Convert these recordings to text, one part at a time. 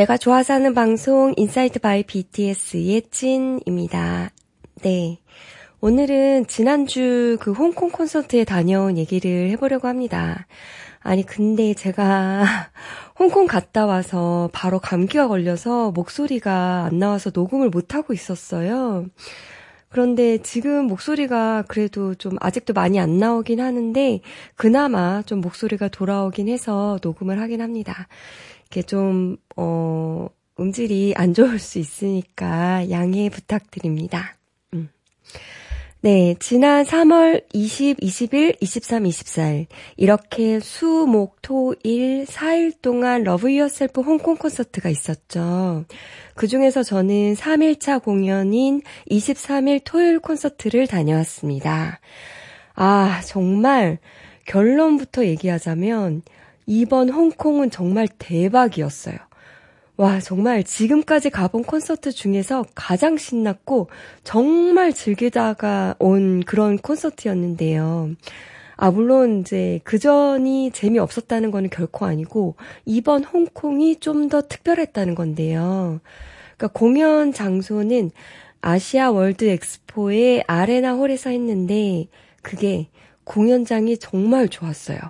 내가 좋아서 하는 방송 인사이드 바이 BTS의 찐입니다. 네. 오늘은 지난주 그 홍콩 콘서트에 다녀온 얘기를 해보려고 합니다. 아니, 근데 제가 홍콩 갔다 와서 바로 감기가 걸려서 목소리가 안 나와서 녹음을 못하고 있었어요. 그런데 지금 목소리가 그래도 좀 아직도 많이 안 나오긴 하는데 그나마 좀 목소리가 돌아오긴 해서 녹음을 하긴 합니다. 이렇게 좀, 어, 음질이 안 좋을 수 있으니까 양해 부탁드립니다. 음. 네, 지난 3월 20, 21, 23, 24일 이렇게 수, 목, 토, 일 4일 동안 Love Yourself 홍콩 콘서트가 있었죠. 그 중에서 저는 3일차 공연인 23일 토요일 콘서트를 다녀왔습니다. 아, 정말 결론부터 얘기하자면 이번 홍콩은 정말 대박이었어요. 와, 정말 지금까지 가본 콘서트 중에서 가장 신났고 정말 즐기다가 온 그런 콘서트였는데요. 아, 물론 이제 그전이 재미없었다는 거는 결코 아니고 이번 홍콩이 좀 더 특별했다는 건데요. 그러니까 공연 장소는 아시아 월드 엑스포의 아레나 홀에서 했는데 그게 공연장이 정말 좋았어요.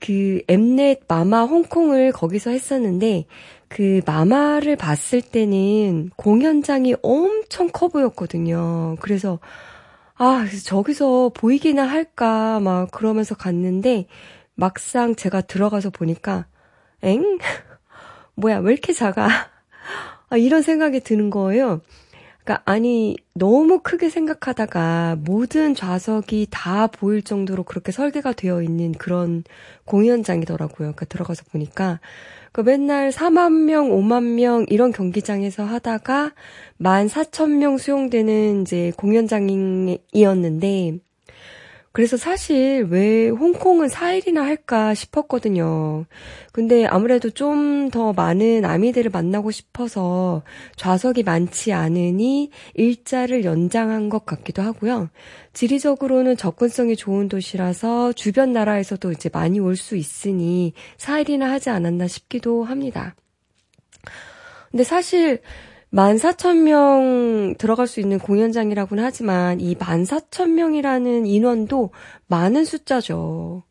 그 엠넷 마마 홍콩을 거기서 했었는데 그 마마를 봤을 때는 공연장이 엄청 커 보였거든요. 그래서 아, 저기서 보이기나 할까 막 그러면서 갔는데 막상 제가 들어가서 보니까 엥? 뭐야, 왜 이렇게 작아? 아, 이런 생각이 드는 거예요. 그러니까 아니 너무 크게 생각하다가 모든 좌석이 다 보일 정도로 그렇게 설계가 되어 있는 그런 공연장이더라고요. 그러니까 들어가서 보니까 그 맨날 4만 명, 5만 명 이런 경기장에서 하다가 1만 4천 명 수용되는 이제 공연장이었는데 그래서 사실 왜 홍콩은 4일이나 할까 싶었거든요. 근데 아무래도 좀 더 많은 아미들을 만나고 싶어서 좌석이 많지 않으니 일자를 연장한 것 같기도 하고요. 지리적으로는 접근성이 좋은 도시라서 주변 나라에서도 이제 많이 올 수 있으니 4일이나 하지 않았나 싶기도 합니다. 근데 사실 14,000명 들어갈 수 있는 공연장이라고는 하지만 이 14,000명이라는 인원도 많은 숫자죠.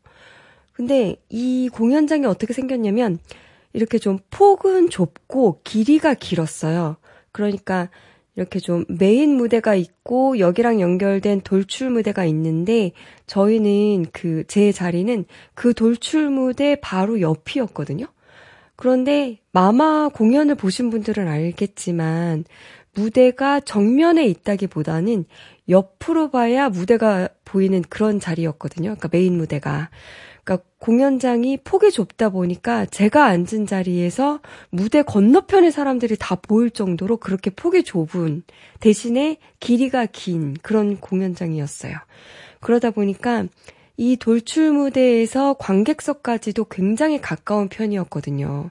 근데 이 공연장이 어떻게 생겼냐면 이렇게 좀 폭은 좁고 길이가 길었어요. 그러니까 이렇게 좀 메인 무대가 있고 여기랑 연결된 돌출 무대가 있는데 저희는 그 제 자리는 그 돌출 무대 바로 옆이었거든요. 그런데 마마 공연을 보신 분들은 알겠지만 무대가 정면에 있다기보다는 옆으로 봐야 무대가 보이는 그런 자리였거든요. 그러니까 메인 무대가. 그러니까 공연장이 폭이 좁다 보니까 제가 앉은 자리에서 무대 건너편의 사람들이 다 보일 정도로 그렇게 폭이 좁은 대신에 길이가 긴 그런 공연장이었어요. 그러다 보니까 이 돌출 무대에서 관객석까지도 굉장히 가까운 편이었거든요.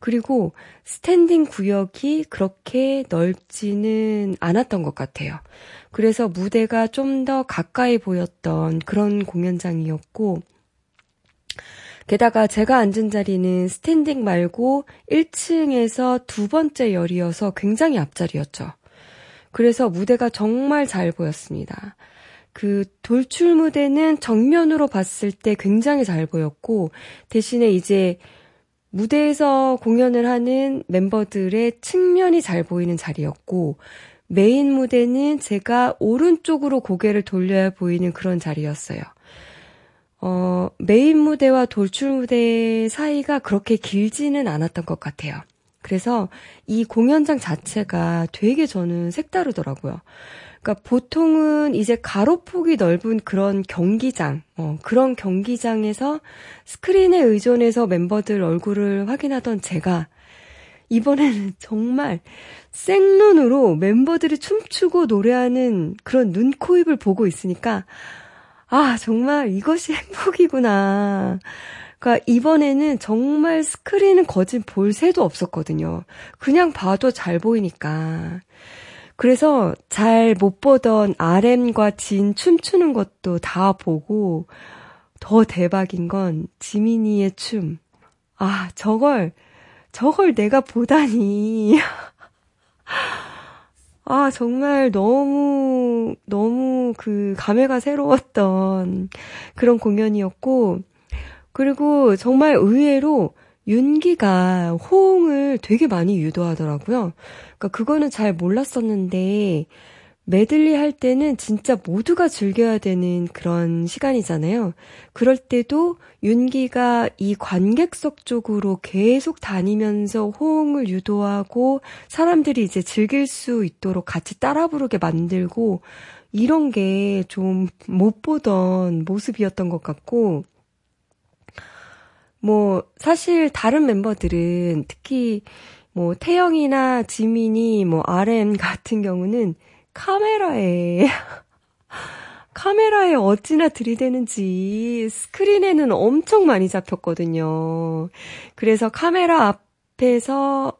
그리고 스탠딩 구역이 그렇게 넓지는 않았던 것 같아요. 그래서 무대가 좀 더 가까이 보였던 그런 공연장이었고, 게다가 제가 앉은 자리는 스탠딩 말고 1층에서 두 번째 열이어서 굉장히 앞자리였죠. 그래서 무대가 정말 잘 보였습니다. 그 돌출 무대는 정면으로 봤을 때 굉장히 잘 보였고 대신에 이제 무대에서 공연을 하는 멤버들의 측면이 잘 보이는 자리였고 메인 무대는 제가 오른쪽으로 고개를 돌려야 보이는 그런 자리였어요. 어, 메인 무대와 돌출 무대 사이가 그렇게 길지는 않았던 것 같아요. 그래서 이 공연장 자체가 되게 저는 색다르더라고요. 그러니까 보통은 이제 가로폭이 넓은 그런 경기장, 어, 그런 경기장에서 스크린에 의존해서 멤버들 얼굴을 확인하던 제가 이번에는 정말 생눈으로 멤버들이 춤추고 노래하는 그런 눈, 코, 입을 보고 있으니까 아, 정말 이것이 행복이구나. 그러니까 이번에는 정말 스크린은 거진 볼 새도 없었거든요. 그냥 봐도 잘 보이니까. 그래서 잘 못 보던 RM과 진 춤추는 것도 다 보고 더 대박인 건 지민이의 춤. 아, 저걸 저걸 내가 보다니. 아, 정말 너무, 너무 그 감회가 새로웠던 그런 공연이었고, 그리고 정말 의외로 윤기가 호응을 되게 많이 유도하더라고요. 그러니까 그거는 잘 몰랐었는데, 메들리 할 때는 진짜 모두가 즐겨야 되는 그런 시간이잖아요. 그럴 때도 윤기가 이 관객석 쪽으로 계속 다니면서 호응을 유도하고 사람들이 이제 즐길 수 있도록 같이 따라 부르게 만들고 이런 게 좀 못 보던 모습이었던 것 같고 뭐 사실 다른 멤버들은 특히 뭐 태영이나 지민이 뭐 RM 같은 경우는 카메라에 카메라에 어찌나 들이대는지 스크린에는 엄청 많이 잡혔거든요. 그래서 카메라 앞에서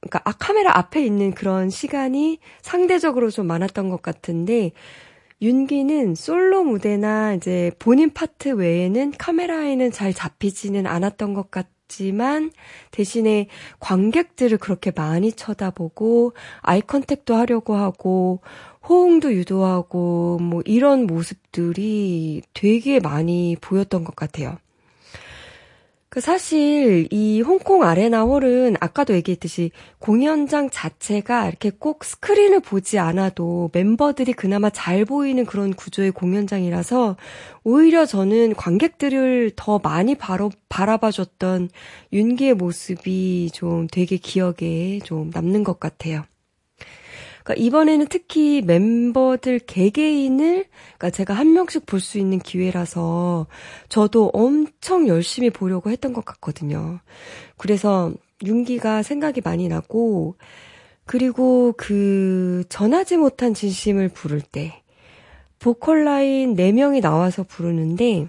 그러니까 아, 카메라 앞에 있는 그런 시간이 상대적으로 좀 많았던 것 같은데 윤기는 솔로 무대나 이제 본인 파트 외에는 카메라에는 잘 잡히지는 않았던 것 같. 있지만 대신에 관객들을 그렇게 많이 쳐다보고 eye contact도 하려고 하고 호응도 유도하고 뭐 이런 모습들이 되게 많이 보였던 것 같아요. 그 사실 이 홍콩 아레나 홀은 아까도 얘기했듯이 공연장 자체가 이렇게 꼭 스크린을 보지 않아도 멤버들이 그나마 잘 보이는 그런 구조의 공연장이라서 오히려 저는 관객들을 더 많이 바로 바라봐줬던 윤기의 모습이 좀 되게 기억에 좀 남는 것 같아요. 그러니까 이번에는 특히 멤버들 개개인을 그러니까 제가 한 명씩 볼 수 있는 기회라서 저도 엄청 열심히 보려고 했던 것 같거든요. 그래서 윤기가 생각이 많이 나고 그리고 그 전하지 못한 진심을 부를 때 보컬 라인 4명이 나와서 부르는데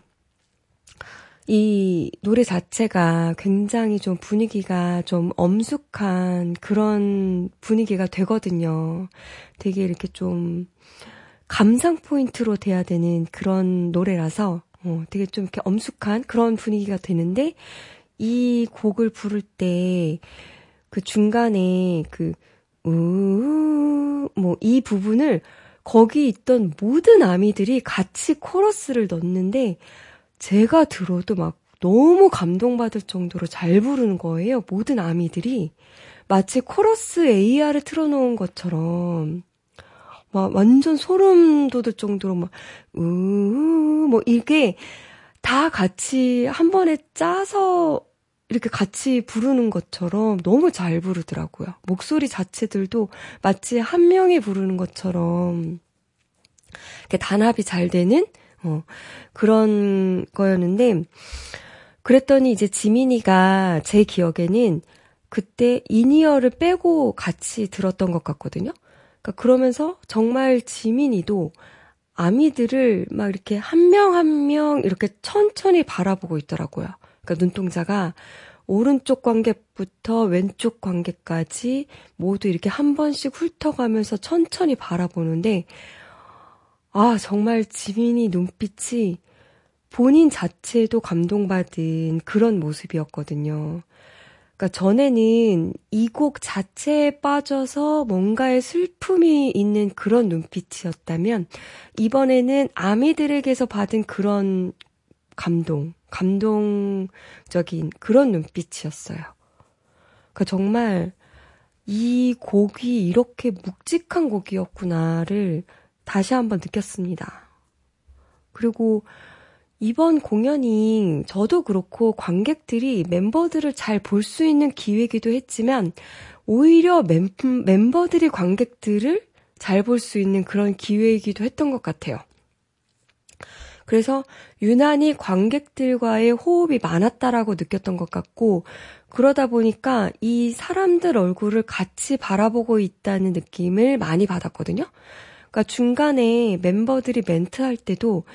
이 노래 자체가 굉장히 좀 분위기가 좀 엄숙한 그런 분위기가 되거든요. 되게 이렇게 좀 감상 포인트로 돼야 되는 그런 노래라서 어, 되게 좀 이렇게 엄숙한 그런 분위기가 되는데 이 곡을 부를 때 그 중간에 그 우우 뭐이 부분을 거기 있던 모든 아미들이 같이 코러스를 넣는데 제가 들어도 막 너무 감동받을 정도로 잘 부르는 거예요. 모든 아미들이. 마치 코러스 AR을 틀어놓은 것처럼. 막 완전 소름 돋을 정도로 막, 으, 뭐 이게 다 같이 한 번에 짜서 이렇게 같이 부르는 것처럼 너무 잘 부르더라고요. 목소리 자체들도 마치 한 명이 부르는 것처럼 단합이 잘 되는 어, 그런 거였는데, 그랬더니 이제 지민이가 제 기억에는 그때 이니어를 빼고 같이 들었던 것 같거든요. 그러니까 그러면서 정말 지민이도 아미들을 막 이렇게 한 명 한 명 이렇게 천천히 바라보고 있더라고요. 그러니까 눈동자가 오른쪽 관객부터 왼쪽 관객까지 모두 이렇게 한 번씩 훑어가면서 천천히 바라보는데 아, 정말 지민이 눈빛이 본인 자체도 감동받은 그런 모습이었거든요. 그러니까 전에는 이 곡 자체에 빠져서 뭔가의 슬픔이 있는 그런 눈빛이었다면 이번에는 아미들에게서 받은 그런 감동, 감동적인 그런 눈빛이었어요. 그러니까 정말 이 곡이 이렇게 묵직한 곡이었구나를 다시 한번 느꼈습니다. 그리고 이번 공연이 저도 그렇고 관객들이 멤버들을 잘 볼 수 있는 기회기도 했지만 오히려 멤, 멤버들이 관객들을 잘 볼 수 있는 그런 기회이기도 했던 것 같아요. 그래서 유난히 관객들과의 호흡이 많았다라고 느꼈던 것 같고 그러다 보니까 이 사람들 얼굴을 같이 바라보고 있다는 느낌을 많이 받았거든요. 그러니까 중간에 멤버들이 멘트 할 때도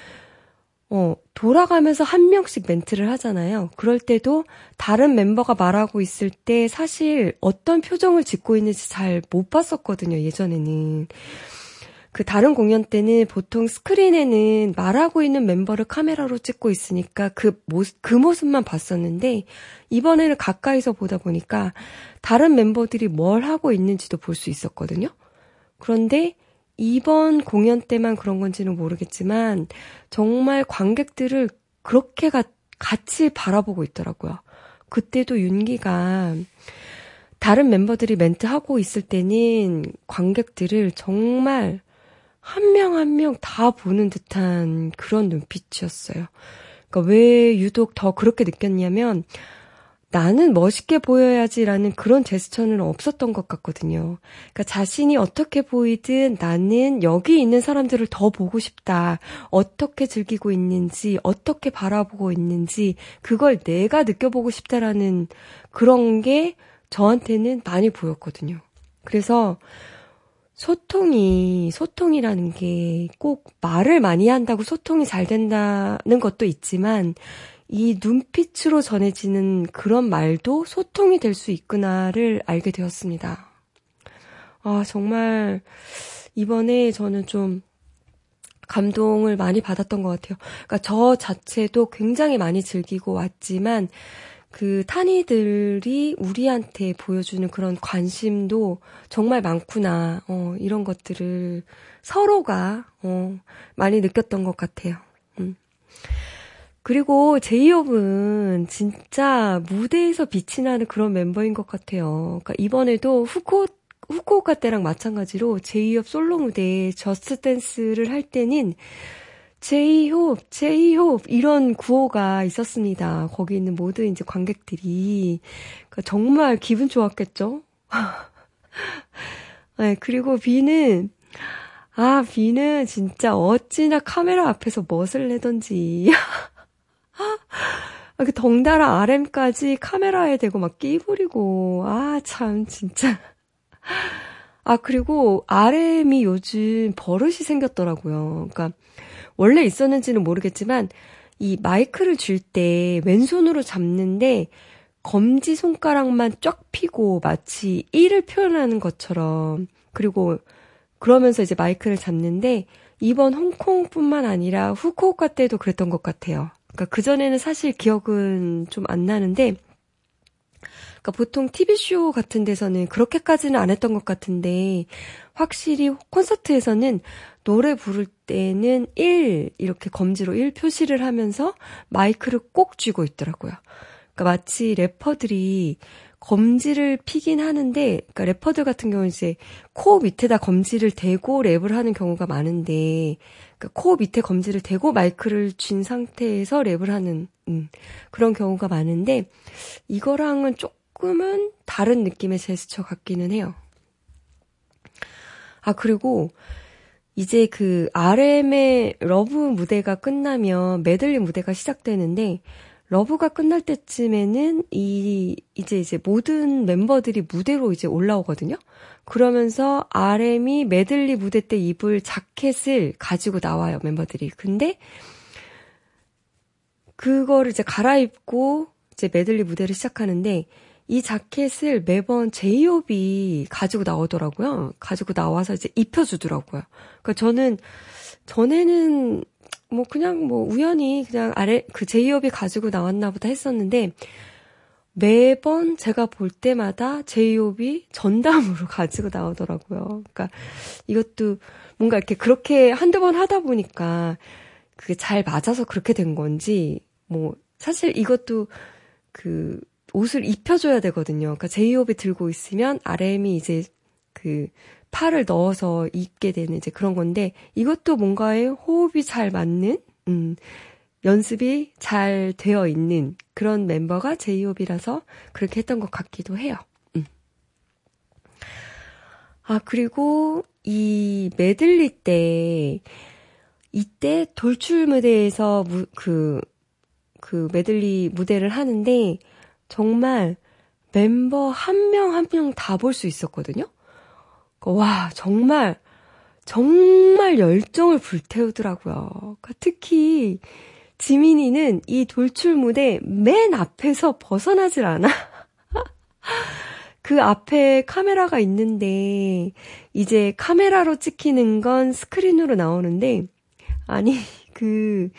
어, 돌아가면서 한 명씩 멘트를 하잖아요. 그럴 때도 다른 멤버가 말하고 있을 때 사실 어떤 표정을 짓고 있는지 잘 못 봤었거든요, 예전에는. 그 다른 공연 때는 보통 스크린에는 말하고 있는 멤버를 카메라로 찍고 있으니까 그 모습, 그 모습만 봤었는데 이번에는 가까이서 보다 보니까 다른 member들이 뭘 하고 있는지도 볼 수 있었거든요. 그런데 이번 공연 때만 그런 건지는 모르겠지만 정말 관객들을 그렇게 가, 같이 바라보고 있더라고요. 그때도 윤기가 다른 멤버들이 멘트 하고 있을 때는 관객들을 정말 한 명 한 명 다 보는 듯한 그런 눈빛이었어요. 그러니까 왜 유독 더 그렇게 느꼈냐면 나는 멋있게 보여야지라는 그런 제스처는 없었던 것 같거든요. 그러니까 자신이 어떻게 보이든 나는 여기 있는 사람들을 더 보고 싶다. 어떻게 즐기고 있는지, 어떻게 바라보고 있는지, 그걸 내가 느껴보고 싶다라는 그런 게 저한테는 많이 보였거든요. 그래서 소통이, 소통이라는 게 꼭 말을 많이 한다고 소통이 잘 된다는 것도 있지만, 이 눈빛으로 전해지는 그런 말도 소통이 될 수 있구나를 알게 되었습니다. 아, 정말 이번에 저는 좀 감동을 많이 받았던 것 같아요. 그러니까 저 자체도 굉장히 많이 즐기고 왔지만 그 탄이들이 우리한테 보여주는 그런 관심도 정말 많구나. 어, 이런 것들을 서로가 어, 많이 느꼈던 것 같아요. 음. 그리고 제이홉은 진짜 무대에서 빛이 나는 그런 멤버인 것 같아요. 그러니까 이번에도 후코 후쿠오카 때랑 마찬가지로 제이홉 솔로 무대에 Just Dance를 할 때는 제이홉, 제이홉 이런 구호가 있었습니다. 거기 있는 모든 이제 관객들이 그러니까 정말 기분 좋았겠죠. 네, 그리고 뷔는 아 뷔는 진짜 어찌나 카메라 앞에서 멋을 내던지 아, 그 덩달아 RM까지 카메라에 대고 막 끼부리고, 아, 참, 진짜. 아, 그리고 RM이 요즘 버릇이 생겼더라고요. 그러니까, 원래 있었는지는 모르겠지만, 이 마이크를 줄 때 왼손으로 잡는데, 검지 손가락만 쫙 피고 마치 1을 표현하는 것처럼, 그리고 그러면서 이제 마이크를 잡는데, 이번 홍콩뿐만 아니라 후쿠오카 때도 그랬던 것 같아요. 그러니까 그전에는 사실 기억은 좀 안 나는데, 그러니까 보통 TV쇼 같은 데서는 그렇게까지는 안 했던 것 같은데, 확실히 콘서트에서는 노래 부를 때는 1, 이렇게 검지로 1 표시를 하면서 마이크를 꼭 쥐고 있더라고요. 그러니까 마치 래퍼들이 검지를 피긴 하는데, 그러니까 래퍼들 같은 경우는 이제 코 밑에다 검지를 대고 랩을 하는 경우가 많은데, 그러니까 코 밑에 검지를 대고 마이크를 쥔 상태에서 랩을 하는 음, 그런 경우가 많은데 이거랑은 조금은 다른 느낌의 제스처 같기는 해요. 아 그리고 이제 그 RM의 Love 무대가 끝나면 메들리 무대가 시작되는데 Love가 끝날 때쯤에는 이 이제 이제 모든 멤버들이 무대로 이제 올라오거든요. 그러면서 RM이 메들리 무대 때 입을 자켓을 가지고 나와요, 멤버들이. 근데 그거를 이제 갈아입고 이제 메들리 무대를 시작하는데 이 자켓을 매번 제이홉이 가지고 나오더라고요. 가지고 나와서 이제 입혀주더라고요. 그러니까 저는 전에는 뭐 그냥 뭐 우연히 그냥 아래 그 제이홉이 가지고 나왔나 보다 했었는데 매번 제가 볼 때마다 제이홉이 전담으로 가지고 나오더라고요. 그러니까 이것도 뭔가 이렇게 그렇게 한두 번 하다 보니까 그게 잘 맞아서 그렇게 된 건지 뭐 사실 이것도 그 옷을 입혀줘야 되거든요. 그러니까 제이홉이 들고 있으면 RM이 이제 그 팔을 넣어서 입게 되는 이제 그런 건데 이것도 뭔가에 호흡이 잘 맞는 음 연습이 잘 되어 있는 그런 멤버가 제이홉이라서 그렇게 했던 것 같기도 해요. 음. 아, 그리고 이 메들리 때, 이때 돌출 무대에서 무, 그, 그 메들리 무대를 하는데, 정말 멤버 한 명 한 명 다 볼 수 있었거든요? 와, 정말, 정말 열정을 불태우더라고요. 그러니까 특히, 지민이는 이 돌출 무대 맨 앞에서 벗어나질 않아. 그 그 앞에 카메라가 있는데 이제 카메라로 찍히는 건 스크린으로 나오는데 아니 그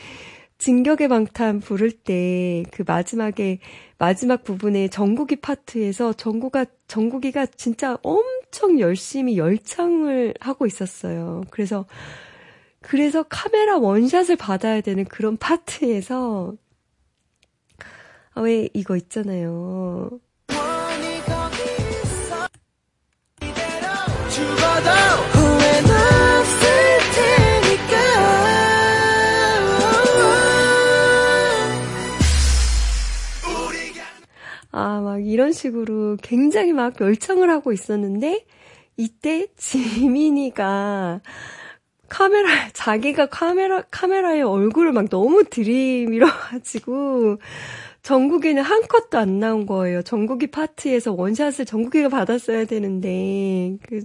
진격의 방탄 부를 때 그 마지막에 마지막 부분에 정국이 파트에서 정국아 정국이가 진짜 엄청 열심히 열창을 하고 있었어요. 그래서 그래서 카메라 원샷을 받아야 되는 그런 파트에서 아, 왜 이거 있잖아요. 아, 막 이런 식으로 굉장히 막 열창을 하고 있었는데, 이때 지민이가 카메라, 자기가 카메라, 카메라에 얼굴을 막 너무 들이밀어 가지고, 정국이는 한 컷도 안 나온 거예요. 정국이 파트에서 원샷을 정국이가 받았어야 되는데, 그,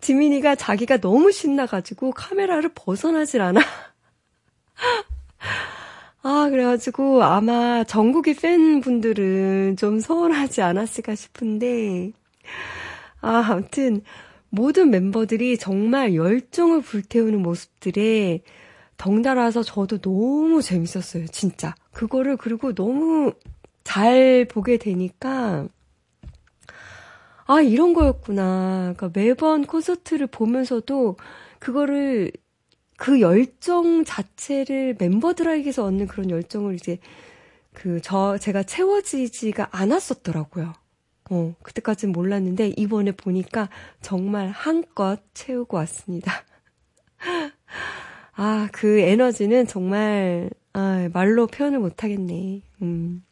지민이가 자기가 너무 신나 가지고 카메라를 벗어나질 않아. 아, 그래가지고 아마 정국이 팬분들은 좀 서운하지 않았을까 싶은데, 아, 아무튼, 모든 멤버들이 정말 열정을 불태우는 모습들에 덩달아서 저도 너무 재밌었어요, 진짜. 그거를 그리고 너무 잘 보게 되니까, 아, 이런 거였구나. 그러니까 매번 콘서트를 보면서도 그거를 그 열정 자체를 멤버들에게서 얻는 그런 열정을 이제 그 저 제가 채워지지가 않았었더라고요. 어, 그때까지는 몰랐는데 이번에 보니까 정말 한껏 채우고 왔습니다. 아, 그 에너지는 정말 아, 말로 표현을 못 하겠네. 음.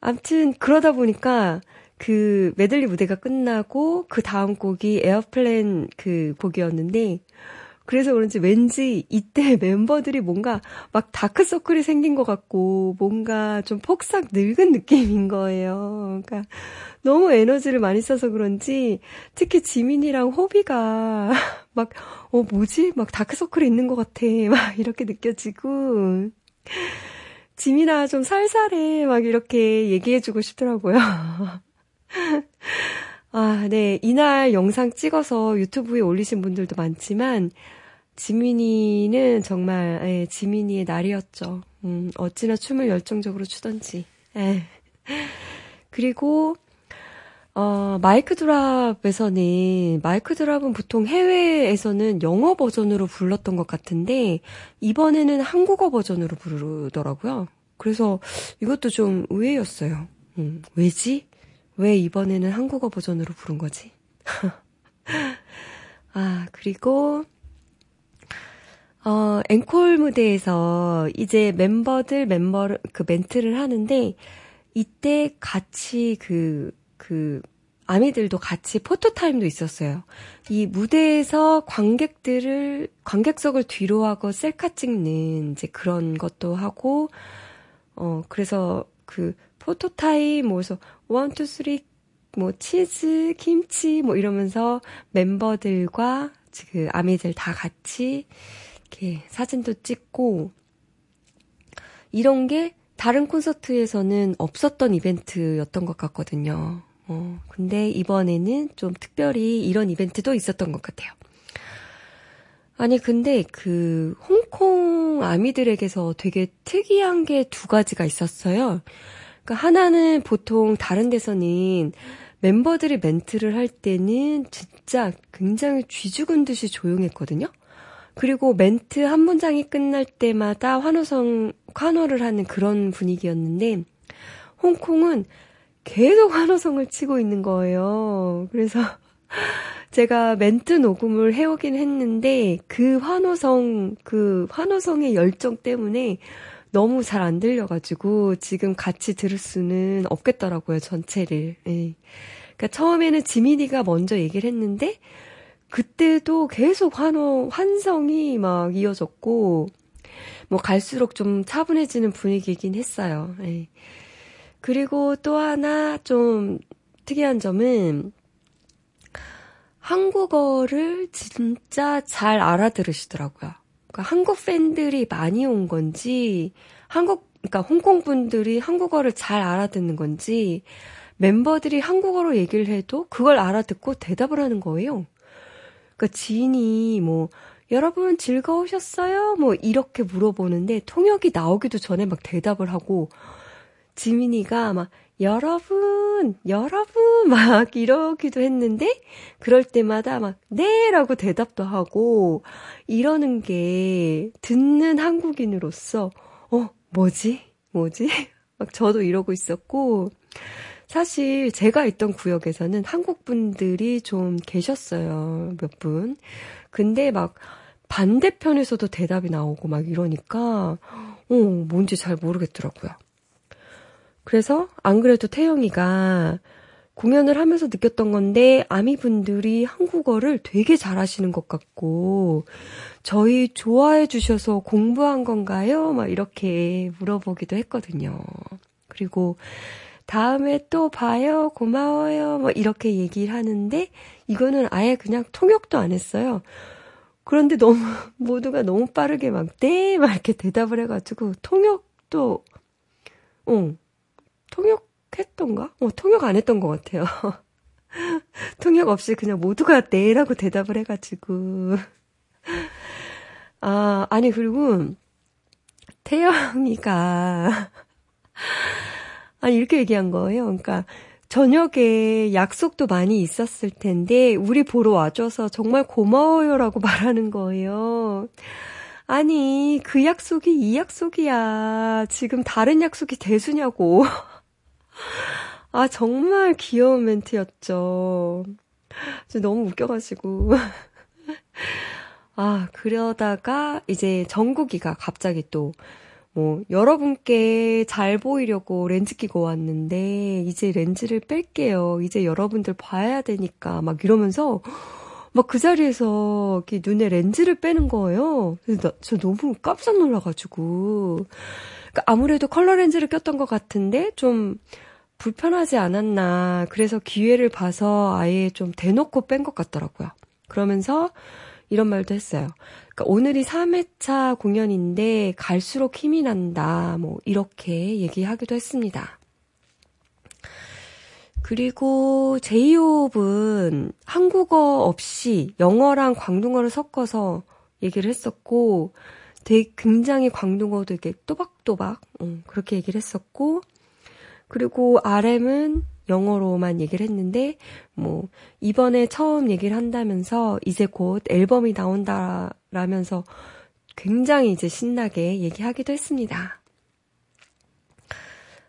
암튼 그러다 보니까 그 메들리 무대가 끝나고 그 다음 곡이 Airplane 그 곡이었는데 그래서 그런지 왠지 이때 멤버들이 뭔가 막 다크서클이 생긴 것 같고 뭔가 좀 폭삭 늙은 느낌인 거예요. 그러니까 너무 에너지를 많이 써서 그런지 특히 지민이랑 호비가 막, 어, 뭐지? 막 다크서클이 있는 것 같아. 막 이렇게 느껴지고. 지민아 좀 살살해. 막 이렇게 얘기해주고 싶더라고요. 아, 네. 이날 영상 찍어서 유튜브에 올리신 분들도 많지만, 지민이는 정말, 예, 지민이의 날이었죠. 음, 어찌나 춤을 열정적으로 추던지. 예. 그리고, 어, 마이크 드랍에서는, 마이크 드랍은 보통 해외에서는 영어 버전으로 불렀던 것 같은데, 이번에는 한국어 버전으로 부르더라고요. 그래서 이것도 좀 의외였어요. 음, 왜지? 왜 이번에는 한국어 버전으로 부른 거지? 아, 그리고, 어, 앵콜 무대에서 이제 멤버들 멤버 그 멘트를 하는데 이때 같이 그, 그, 아미들도 같이 포토타임도 있었어요. 이 무대에서 관객들을, 관객석을 뒤로 하고 셀카 찍는 이제 그런 것도 하고, 어, 그래서 그 포토타임, 뭐, 그래서 one, two, three, 뭐, 치즈, 김치, 뭐 이러면서 멤버들과 그 아미들 다 같이 이렇게 사진도 찍고 이런 게 다른 콘서트에서는 없었던 이벤트였던 것 같거든요. 어, 근데 이번에는 좀 특별히 이런 이벤트도 있었던 것 같아요. 아니, 근데 그 홍콩 아미들에게서 되게 특이한 게 두 가지가 있었어요. 그러니까 하나는 보통 다른 데서는 멤버들이 멘트를 할 때는 진짜 굉장히 쥐 죽은 듯이 조용했거든요. 그리고 멘트 한 문장이 끝날 때마다 환호성, 환호를 하는 그런 분위기였는데, 홍콩은 계속 환호성을 치고 있는 거예요. 그래서 제가 멘트 녹음을 해오긴 했는데, 그 환호성, 그 환호성의 열정 때문에 너무 잘 안 들려가지고, 지금 같이 들을 수는 없겠더라고요, 전체를. 예. 그러니까 처음에는 지민이가 먼저 얘기를 했는데, 그때도 계속 환호, 환성이 막 이어졌고, 뭐 갈수록 좀 차분해지는 분위기이긴 했어요. 예. 그리고 또 하나 좀 특이한 점은 한국어를 진짜 잘 알아들으시더라고요. 그러니까 한국 팬들이 많이 온 건지, 한국, 그러니까 홍콩 분들이 한국어를 잘 알아듣는 건지, 멤버들이 한국어로 얘기를 해도 그걸 알아듣고 대답을 하는 거예요. 그러니까 지인이 뭐 여러분 즐거우셨어요? 뭐 이렇게 물어보는데 통역이 나오기도 전에 막 대답을 하고 지민이가 막 여러분, 여러분 막 이러기도 했는데 그럴 때마다 막 네라고 대답도 하고 이러는 게 듣는 한국인으로서 어, 뭐지? 뭐지? 막 저도 이러고 있었고 사실 제가 있던 구역에서는 한국 분들이 좀 계셨어요. 몇 분. 근데 막 반대편에서도 대답이 나오고 막 이러니까 어, 뭔지 잘 모르겠더라고요. 그래서 안 그래도 태영이가 공연을 하면서 느꼈던 건데 아미 분들이 한국어를 되게 잘하시는 것 같고 저희 좋아해 주셔서 공부한 건가요? 막 이렇게 물어보기도 했거든요. 그리고 다음에 또 봐요. 고마워요. 뭐 이렇게 얘기를 하는데 이거는 아예 그냥 통역도 안 했어요. 그런데 너무 모두가 너무 빠르게 막 네, 막 이렇게 대답을 해가지고 통역도 어 통역했던가? 어 통역 안 했던 것 같아요. 통역 없이 그냥 모두가 네라고 대답을 해가지고 아 아니 그리고 태영이가 아니 이렇게 얘기한 거예요. 그러니까 저녁에 약속도 많이 있었을 텐데 우리 보러 와줘서 정말 고마워요라고 말하는 거예요. 아니 그 약속이 이 약속이야. 지금 다른 약속이 대수냐고. 아 정말 귀여운 멘트였죠. 너무 웃겨가지고. 아 그러다가 이제 정국이가 갑자기 또 뭐, 여러분께 잘 보이려고 렌즈 끼고 왔는데, 이제 렌즈를 뺄게요. 이제 여러분들 봐야 되니까, 막 이러면서, 막 그 자리에서 이렇게 눈에 렌즈를 빼는 거예요. 그래서 나, 저 너무 깜짝 놀라가지고. 그러니까 아무래도 컬러 렌즈를 꼈던 것 같은데, 좀 불편하지 않았나. 그래서 기회를 봐서 아예 좀 대놓고 뺀 것 같더라고요. 그러면서 이런 말도 했어요. 그러니까 오늘이 3회차 공연인데 갈수록 힘이 난다. 뭐 이렇게 얘기하기도 했습니다. 그리고 제이홉은 한국어 없이 영어랑 광둥어를 섞어서 얘기를 했었고 되게 굉장히 광둥어도 이렇게 또박또박 음, 그렇게 얘기를 했었고 그리고 RM은 영어로만 얘기를 했는데, 뭐, 이번에 처음 얘기를 한다면서, 이제 곧 앨범이 나온다라면서 굉장히 이제 신나게 얘기하기도 했습니다.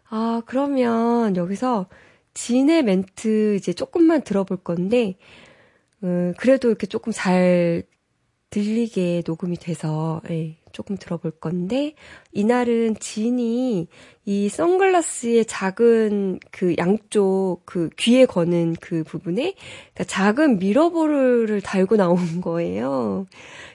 아, 그러면 여기서 진의 멘트 이제 조금만 들어볼 건데, 음, 그래도 이렇게 조금 잘 들리게 녹음이 돼서, 예, 조금 들어볼 건데, 이날은 진이 이 선글라스의 작은 그 양쪽 그 귀에 거는 그 부분에 그러니까 작은 미러볼을 달고 나온 거예요.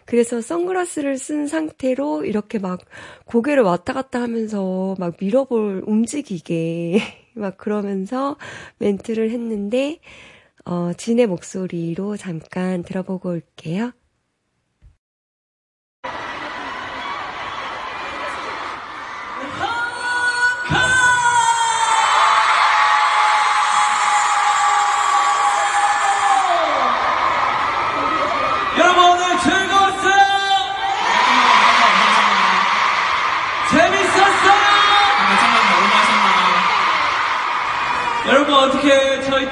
그래서 선글라스를 쓴 상태로 이렇게 막 고개를 왔다 갔다 하면서 막 미러볼 움직이게 막 그러면서 멘트를 했는데, 어, 진의 목소리로 잠깐 들어보고 올게요.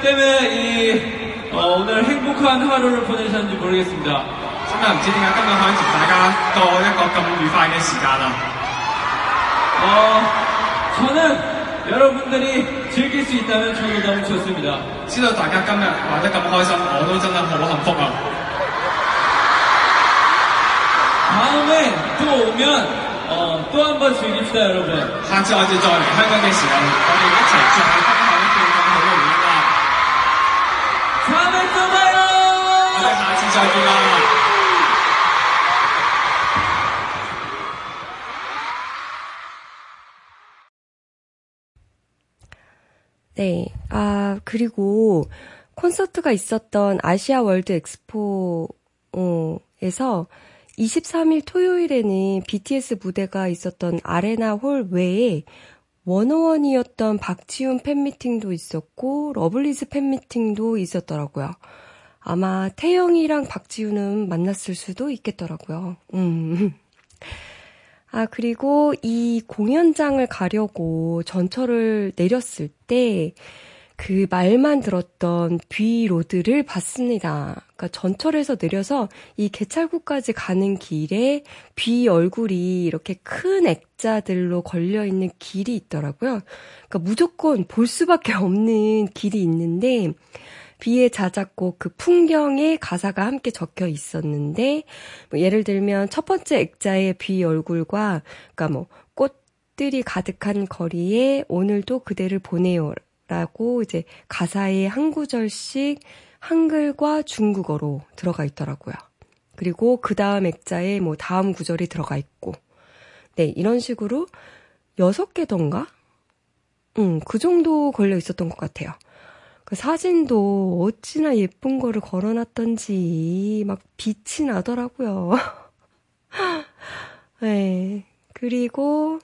여러분 때문에 이 어, 오늘 행복한 하루를 보내셨는지 모르겠습니다. 정말 안 지니까 끝나 한지 다가 또 이거 너무 유파의 시간아. 어, 저는 여러분들이 즐길 수 있다면 저도 너무 좋습니다. 진짜 다가 끝나 와다 끝나 하셔 어느 정도 너무 행복아. 다음에 또 오면 어, 또 한 번 즐깁시다 여러분. 같이 어제 전에 한국의 시간 우리 같이 잘. 자기야. 네. 아, 그리고 콘서트가 있었던 아시아 월드 엑스포에서 23일 토요일에는 BTS 무대가 있었던 아레나 홀 외에 워너원이었던 박지훈 팬미팅도 있었고 러블리즈 팬미팅도 있었더라고요. 아마 태형이랑 박지훈은 만났을 수도 있겠더라고요. 음. 아, 그리고 이 공연장을 가려고 전철을 내렸을 때, 그 말만 들었던 V road를 봤습니다. 그러니까 전철에서 내려서 이 개찰구까지 가는 길에 비 얼굴이 이렇게 큰 액자들로 걸려 있는 길이 있더라고요. 그러니까 무조건 볼 수밖에 없는 길이 있는데 비에 잦았고 그 풍경에 가사가 함께 적혀 있었는데 뭐 예를 들면 첫 번째 액자의 비 얼굴과 그러니까 뭐 꽃들이 가득한 거리에 오늘도 그대를 보내요. 라고 이제 가사에 한 구절씩 한글과 중국어로 들어가 있더라고요. 그리고 그 다음 액자에 뭐 다음 구절이 들어가 있고. 네, 이런 식으로 여섯 개던가? 음, 그 정도 걸려 있었던 것 같아요. 그 사진도 어찌나 예쁜 거를 걸어놨던지 막 빛이 나더라고요. 네. 그리고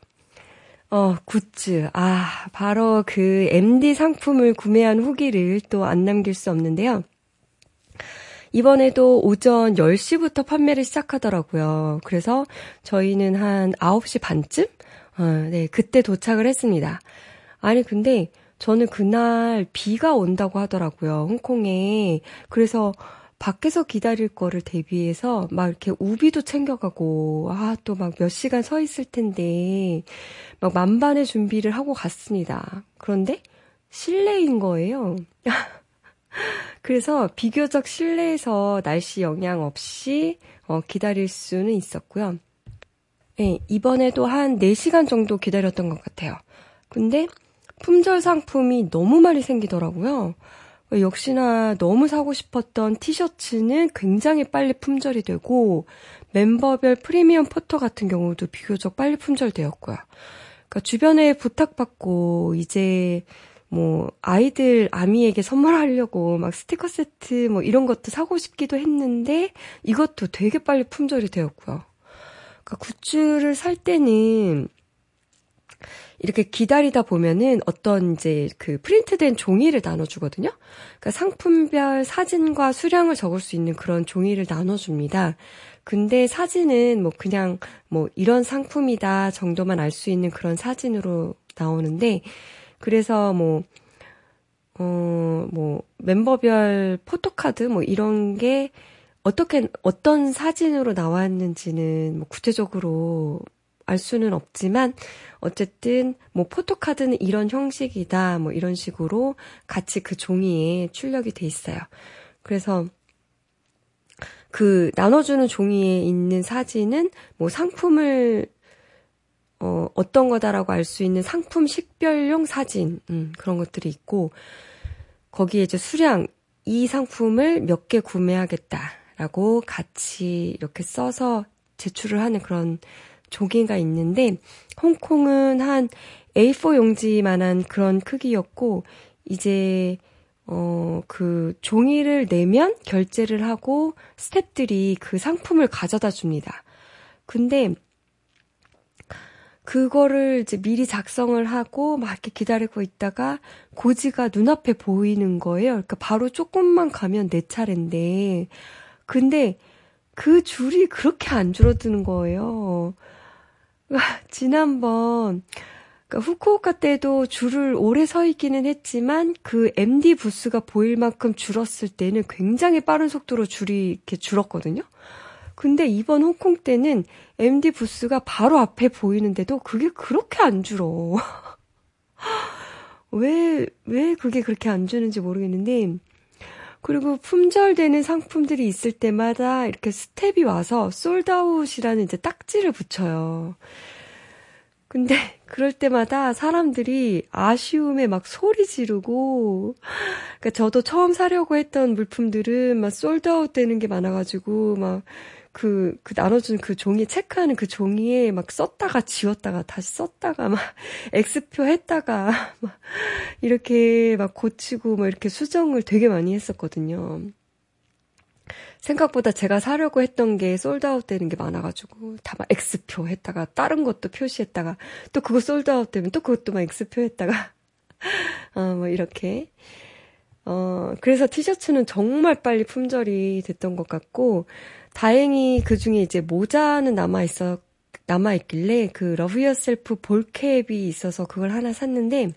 어, 굿즈. 아, 바로 그 MD 상품을 구매한 후기를 또 안 남길 수 없는데요. 이번에도 오전 10시부터 판매를 시작하더라고요. 그래서 저희는 한 9시 반쯤? 어, 네, 그때 도착을 했습니다. 아니, 근데 저는 그날 비가 온다고 하더라고요. 홍콩에. 그래서 밖에서 기다릴 거를 대비해서 막 이렇게 우비도 챙겨가고, 아, 또 막 몇 시간 서 있을 텐데, 막 만반의 준비를 하고 갔습니다. 그런데 실내인 거예요. 그래서 비교적 실내에서 날씨 영향 없이 어, 기다릴 수는 있었고요. 네, 이번에도 한 4시간 정도 기다렸던 것 같아요. 근데 품절 상품이 너무 많이 생기더라고요. 역시나 너무 사고 싶었던 티셔츠는 굉장히 빨리 품절이 되고 멤버별 프리미엄 포토 같은 경우도 비교적 빨리 품절되었고요. 그러니까 주변에 부탁받고 이제 뭐 아이들 아미에게 선물하려고 막 스티커 세트 뭐 이런 것도 사고 싶기도 했는데 이것도 되게 빨리 품절이 되었고요. 그러니까 굿즈를 살 때는 이렇게 기다리다 보면은 어떤 이제 그 프린트된 종이를 나눠주거든요. 그러니까 상품별 사진과 수량을 적을 수 있는 그런 종이를 나눠줍니다. 근데 사진은 뭐 그냥 뭐 이런 상품이다 정도만 알 수 있는 그런 사진으로 나오는데 그래서 뭐 어, 뭐, 멤버별 포토카드, 뭐, 이런 게, 어떻게, 어떤 사진으로 나왔는지는, 뭐, 구체적으로 알 수는 없지만, 어쨌든, 뭐, 포토카드는 이런 형식이다, 뭐, 이런 식으로 같이 그 종이에 출력이 돼 있어요. 그래서, 그 나눠주는 종이에 있는 사진은 뭐 상품을 어, 어떤 거다라고 알 수 있는 상품 식별용 사진, 음, 그런 것들이 있고, 거기에 이제 수량, 이 상품을 몇 개 구매하겠다라고 같이 이렇게 써서 제출을 하는 그런 종이가 있는데, 홍콩은 한 A4 용지만한 그런 크기였고, 이제 어, 그 종이를 내면 결제를 하고 스탭들이 그 상품을 가져다 줍니다. 근데 그거를 이제 미리 작성을 하고 막 이렇게 기다리고 있다가 고지가 눈앞에 보이는 거예요. 그러니까 바로 조금만 가면 내 차례인데. 근데 그 줄이 그렇게 안 줄어드는 거예요. 지난번 그러니까 후쿠오카 때도 줄을 오래 서 있기는 했지만 그 MD 부스가 보일 만큼 줄었을 때는 굉장히 빠른 속도로 줄이 이렇게 줄었거든요. 근데 이번 홍콩 때는 MD 부스가 바로 앞에 보이는데도 그게 그렇게 안 줄어. 왜, 왜 그게 그렇게 안 주는지 모르겠는데, 그리고 품절되는 상품들이 있을 때마다 이렇게 스텝이 와서 sold out이라는 이제 딱지를 붙여요. 근데 그럴 때마다 사람들이 아쉬움에 막 소리 지르고, 그러니까 저도 처음 사려고 했던 물품들은 막 솔드아웃 되는 게 많아가지고, 막 그, 그 나눠준 그 종이, 체크하는 그 종이에 막 썼다가 지웠다가 다시 썼다가 막 X표 했다가 막 이렇게 막 고치고 막 이렇게 수정을 되게 많이 했었거든요. 생각보다 제가 사려고 했던 게 솔드아웃 되는 게 많아가지고 다 막 X표 했다가 다른 것도 표시했다가 또 그거 sold out 되면 또 그것도 막 X표 했다가 어, 뭐 이렇게 어, 그래서 티셔츠는 정말 빨리 품절이 됐던 것 같고, 다행히 그 중에 이제 모자는 남아있어, 남아있길래 그 Love Yourself ball cap이 있어서 그걸 하나 샀는데,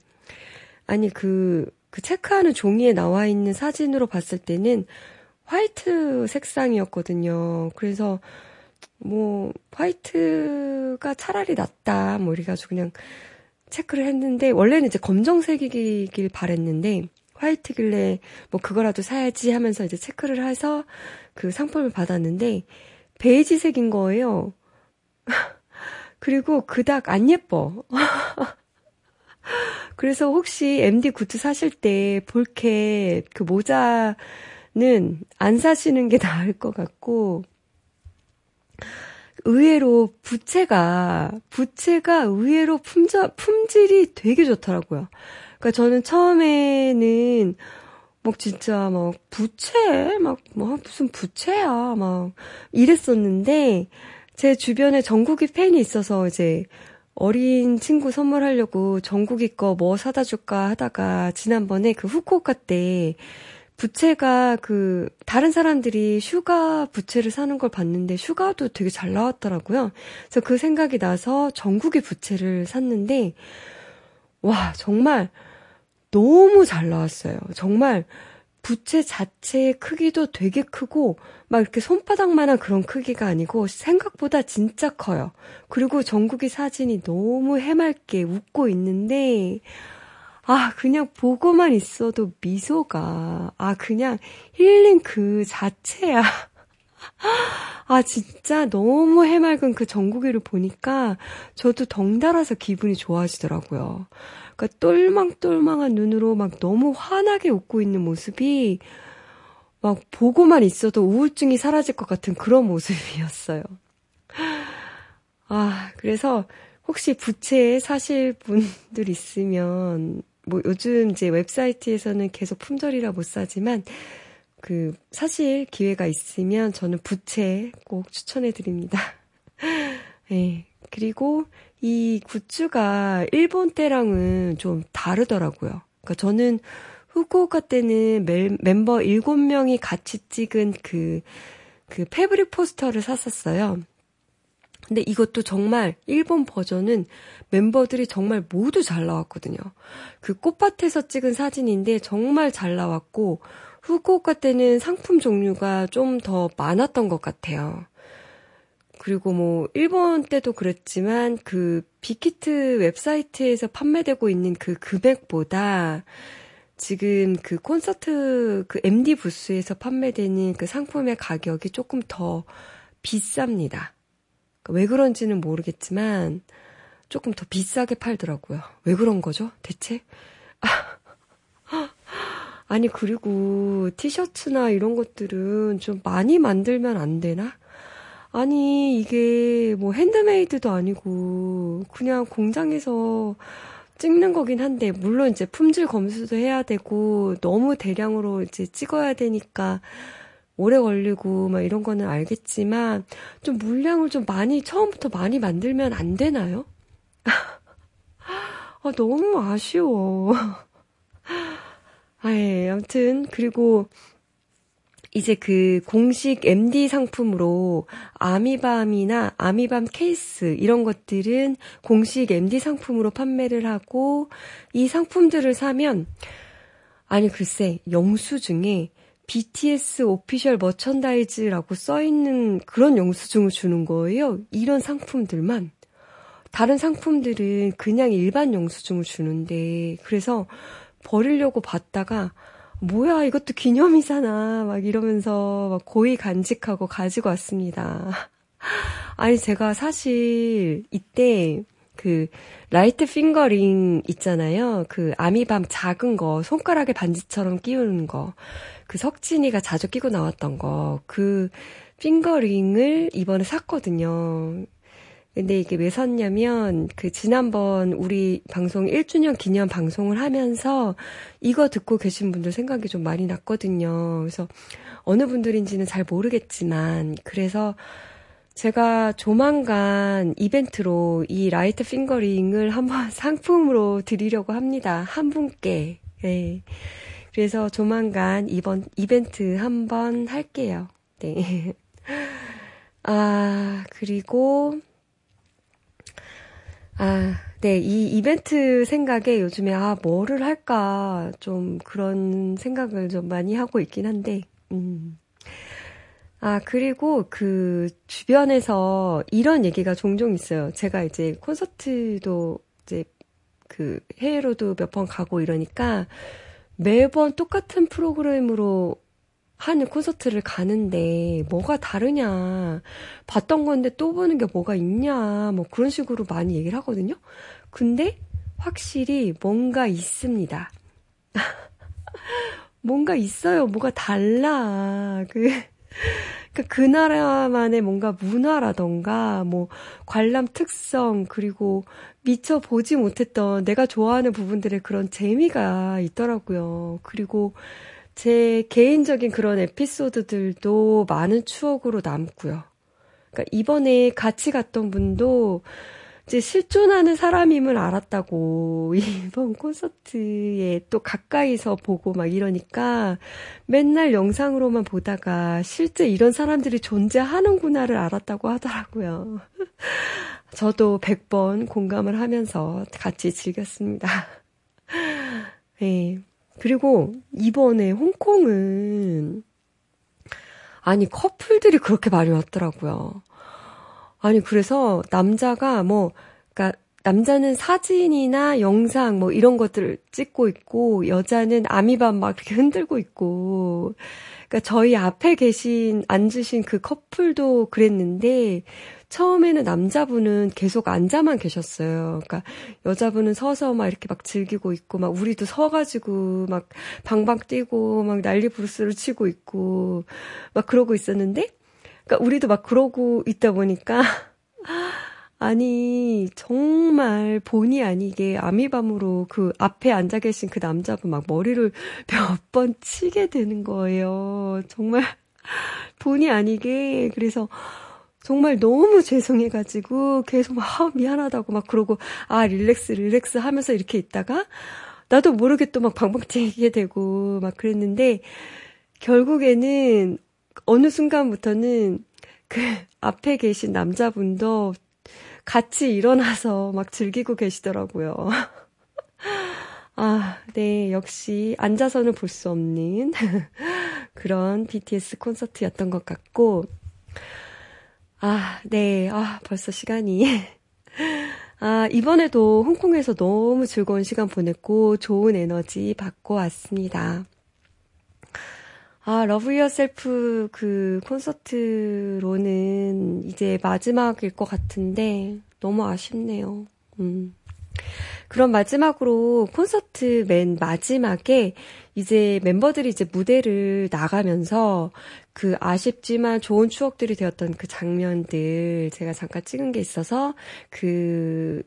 아니 그, 그 체크하는 종이에 나와 있는 사진으로 봤을 때는 화이트 색상이었거든요. 그래서 뭐 화이트가 차라리 낫다 뭐 이래가지고 그냥 체크를 했는데 원래는 이제 검정색이길 바랬는데 화이트길래 뭐 그거라도 사야지 하면서 이제 체크를 해서 그 상품을 받았는데 베이지색인 거예요. 그리고 그닥 안 예뻐. 그래서 혹시 MD 굿즈 사실 때 볼캡 그 모자는 안 사시는 게 나을 것 같고 의외로 부채가 부채가 의외로 품질 품질이 되게 좋더라고요. 그러니까 저는 처음에는 막 진짜 막 부채 막 뭐 무슨 부채야 막 이랬었는데 제 주변에 정국이 팬이 있어서 이제 어린 친구 선물하려고 정국이 거 뭐 사다 줄까 하다가 지난번에 그 후쿠오카 때 부채가 그 다른 사람들이 슈가 부채를 사는 걸 봤는데 슈가도 되게 잘 나왔더라고요. 그래서 그 생각이 나서 정국이 부채를 샀는데 와 정말 너무 잘 나왔어요. 정말 부채 자체의 크기도 되게 크고 막 이렇게 손바닥만한 그런 크기가 아니고 생각보다 진짜 커요. 그리고 정국이 사진이 너무 해맑게 웃고 있는데 아, 그냥 보고만 있어도 미소가, 아, 그냥 힐링 그 자체야. 아, 진짜 너무 해맑은 그 정국이를 보니까 저도 덩달아서 기분이 좋아지더라고요. 그러니까 똘망똘망한 눈으로 막 너무 환하게 웃고 있는 모습이 막 보고만 있어도 우울증이 사라질 것 같은 그런 모습이었어요. 아, 그래서 혹시 부채 사실 분들 있으면 뭐 요즘 이제 웹사이트에서는 계속 품절이라 못 사지만 그 사실 기회가 있으면 저는 부채 꼭 추천해 드립니다. 네. 그리고 이 굿즈가 일본 때랑은 좀 다르더라고요. 그러니까 저는 후쿠오카 때는 멜, 멤버 7명이 같이 찍은 그, 그 패브릭 포스터를 샀었어요. 근데 이것도 정말 일본 버전은 멤버들이 정말 모두 잘 나왔거든요. 그 꽃밭에서 찍은 사진인데 정말 잘 나왔고 후쿠오카 때는 상품 종류가 좀 더 많았던 것 같아요. 그리고 뭐 일본 때도 그랬지만 그 빅히트 웹사이트에서 판매되고 있는 그 금액보다 지금 그 콘서트 그 MD 부스에서 판매되는 그 상품의 가격이 조금 더 비쌉니다. 그러니까 왜 그런지는 모르겠지만 조금 더 비싸게 팔더라고요. 왜 그런 거죠? 대체? 아니 그리고 티셔츠나 이런 것들은 좀 많이 만들면 안 되나? 아니 이게 뭐 핸드메이드도 아니고 그냥 공장에서 찍는 거긴 한데 물론 이제 품질 검수도 해야 되고 너무 대량으로 이제 찍어야 되니까 오래 걸리고 막 이런 거는 알겠지만 좀 물량을 좀 많이 처음부터 많이 만들면 안 되나요? 아, 너무 아쉬워. 아, 예, 아무튼 그리고 이제 그 공식 MD 상품으로 아미밤이나 아미밤 케이스 이런 것들은 공식 MD 상품으로 판매를 하고 이 상품들을 사면 아니 글쎄 영수증에 BTS 오피셜 머천다이즈라고 써 있는 그런 영수증을 주는 거예요. 이런 상품들만. 다른 상품들은 그냥 일반 영수증을 주는데, 그래서 버리려고 봤다가, 뭐야, 이것도 기념이잖아. 막 이러면서 막 고이 간직하고 가지고 왔습니다. 아니, 제가 사실 이때 그 light finger ring 있잖아요. 그 아미밤 작은 거, 손가락에 반지처럼 끼우는 거. 그 석진이가 자주 끼고 나왔던 거, 그 finger ring을 이번에 샀거든요. 근데 이게 왜 샀냐면, 그, 지난번 우리 방송 1주년 기념 방송을 하면서 이거 듣고 계신 분들 생각이 좀 많이 났거든요. 그래서 어느 분들인지는 잘 모르겠지만, 그래서 제가 조만간 이벤트로 이 라이트 핑거링을 한번 상품으로 드리려고 합니다. 한 분께. 네. 그래서 조만간 이번 이벤트 한번 할게요. 네. 아, 그리고, 아, 네, 이 이벤트 생각에 요즘에, 아, 뭐를 할까, 좀 그런 생각을 좀 많이 하고 있긴 한데, 음. 아, 그리고 그 주변에서 이런 얘기가 종종 있어요. 제가 이제 콘서트도 이제 그 해외로도 몇 번 가고 이러니까 매번 똑같은 프로그램으로 하는 콘서트를 가는데 뭐가 다르냐. 봤던 건데 또 보는 게 뭐가 있냐. 뭐 그런 식으로 많이 얘기를 하거든요. 근데 확실히 뭔가 있습니다. 뭔가 있어요. 뭐가 달라. 그, 그, 그 나라만의 뭔가 문화라던가, 뭐, 관람 특성, 그리고 미처 보지 못했던 내가 좋아하는 부분들의 그런 재미가 있더라고요. 그리고 제 개인적인 그런 에피소드들도 많은 추억으로 남고요. 그러니까 이번에 같이 갔던 분도 이제 실존하는 사람임을 알았다고 이번 콘서트에 또 가까이서 보고 막 이러니까 맨날 영상으로만 보다가 실제 이런 사람들이 존재하는구나를 알았다고 하더라고요. 저도 100번 공감을 하면서 같이 즐겼습니다. 네. 그리고 이번에 홍콩은 아니 커플들이 그렇게 많이 왔더라고요. 아니, 그래서 남자가 뭐, 그니까, 남자는 사진이나 영상 뭐 이런 것들을 찍고 있고, 여자는 아미밤 막 이렇게 흔들고 있고, 그니까 저희 앞에 계신, 앉으신 그 커플도 그랬는데, 처음에는 남자분은 계속 앉아만 계셨어요. 그러니까 여자분은 서서 막 이렇게 막 즐기고 있고 막 우리도 서가지고 막 방방 뛰고 막 난리 부르스를 치고 있고 막 그러고 있었는데 그러니까 우리도 막 그러고 있다 보니까 아니 정말 본의 아니게 아미밤으로 그 앞에 앉아 계신 그 남자분 막 머리를 몇 번 치게 되는 거예요. 정말 본의 아니게 그래서 정말 너무 죄송해가지고 계속 막 아, 미안하다고 막 그러고 아 릴렉스 릴렉스 하면서 이렇게 있다가 나도 모르게 또 막 방방 뛰게 되고 막 그랬는데 결국에는 어느 순간부터는 그 앞에 계신 남자분도 같이 일어나서 막 즐기고 계시더라고요. 아, 네, 역시 앉아서는 볼 수 없는 그런 BTS 콘서트였던 것 같고, 아, 네, 아, 벌써 시간이. 아, 이번에도 홍콩에서 너무 즐거운 시간 보냈고, 좋은 에너지 받고 왔습니다. 아, Love Yourself 그 콘서트로는 이제 마지막일 것 같은데 너무 아쉽네요. 음. 그럼 마지막으로 콘서트 맨 마지막에 이제 멤버들이 이제 무대를 나가면서 그 아쉽지만 좋은 추억들이 되었던 그 장면들 제가 잠깐 찍은 게 있어서 그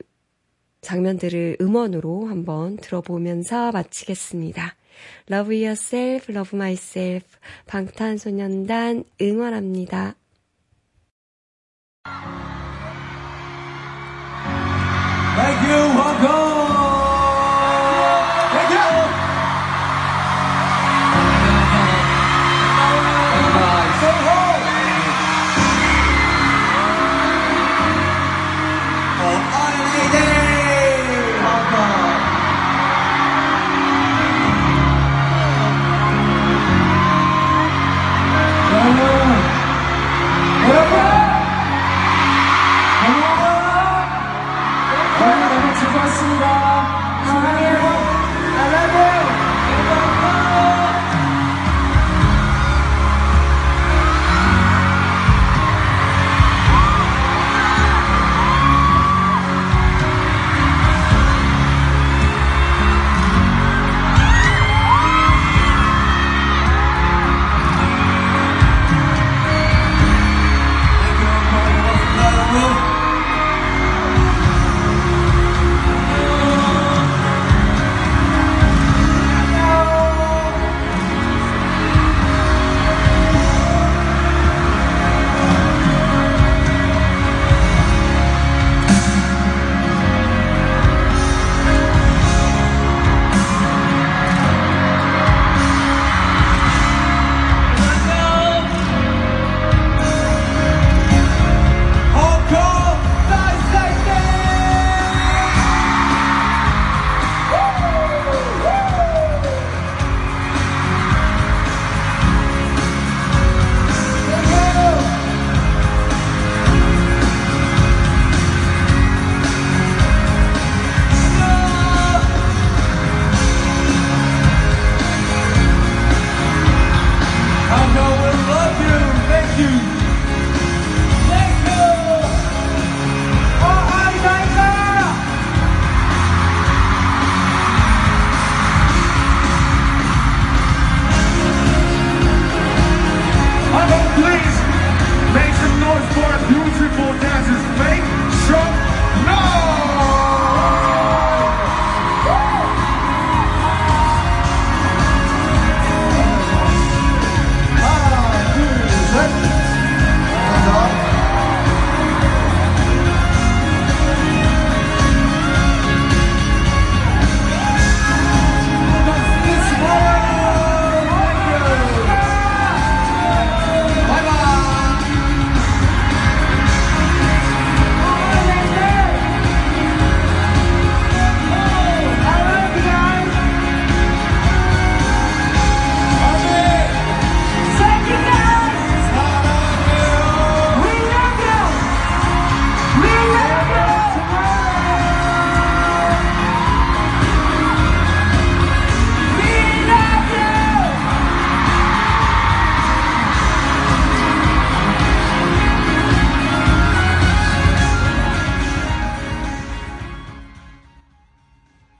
장면들을 음원으로 한번 들어보면서 마치겠습니다. Love Yourself, Love Myself, 방탄소년단 응원합니다. Thank you, welcome.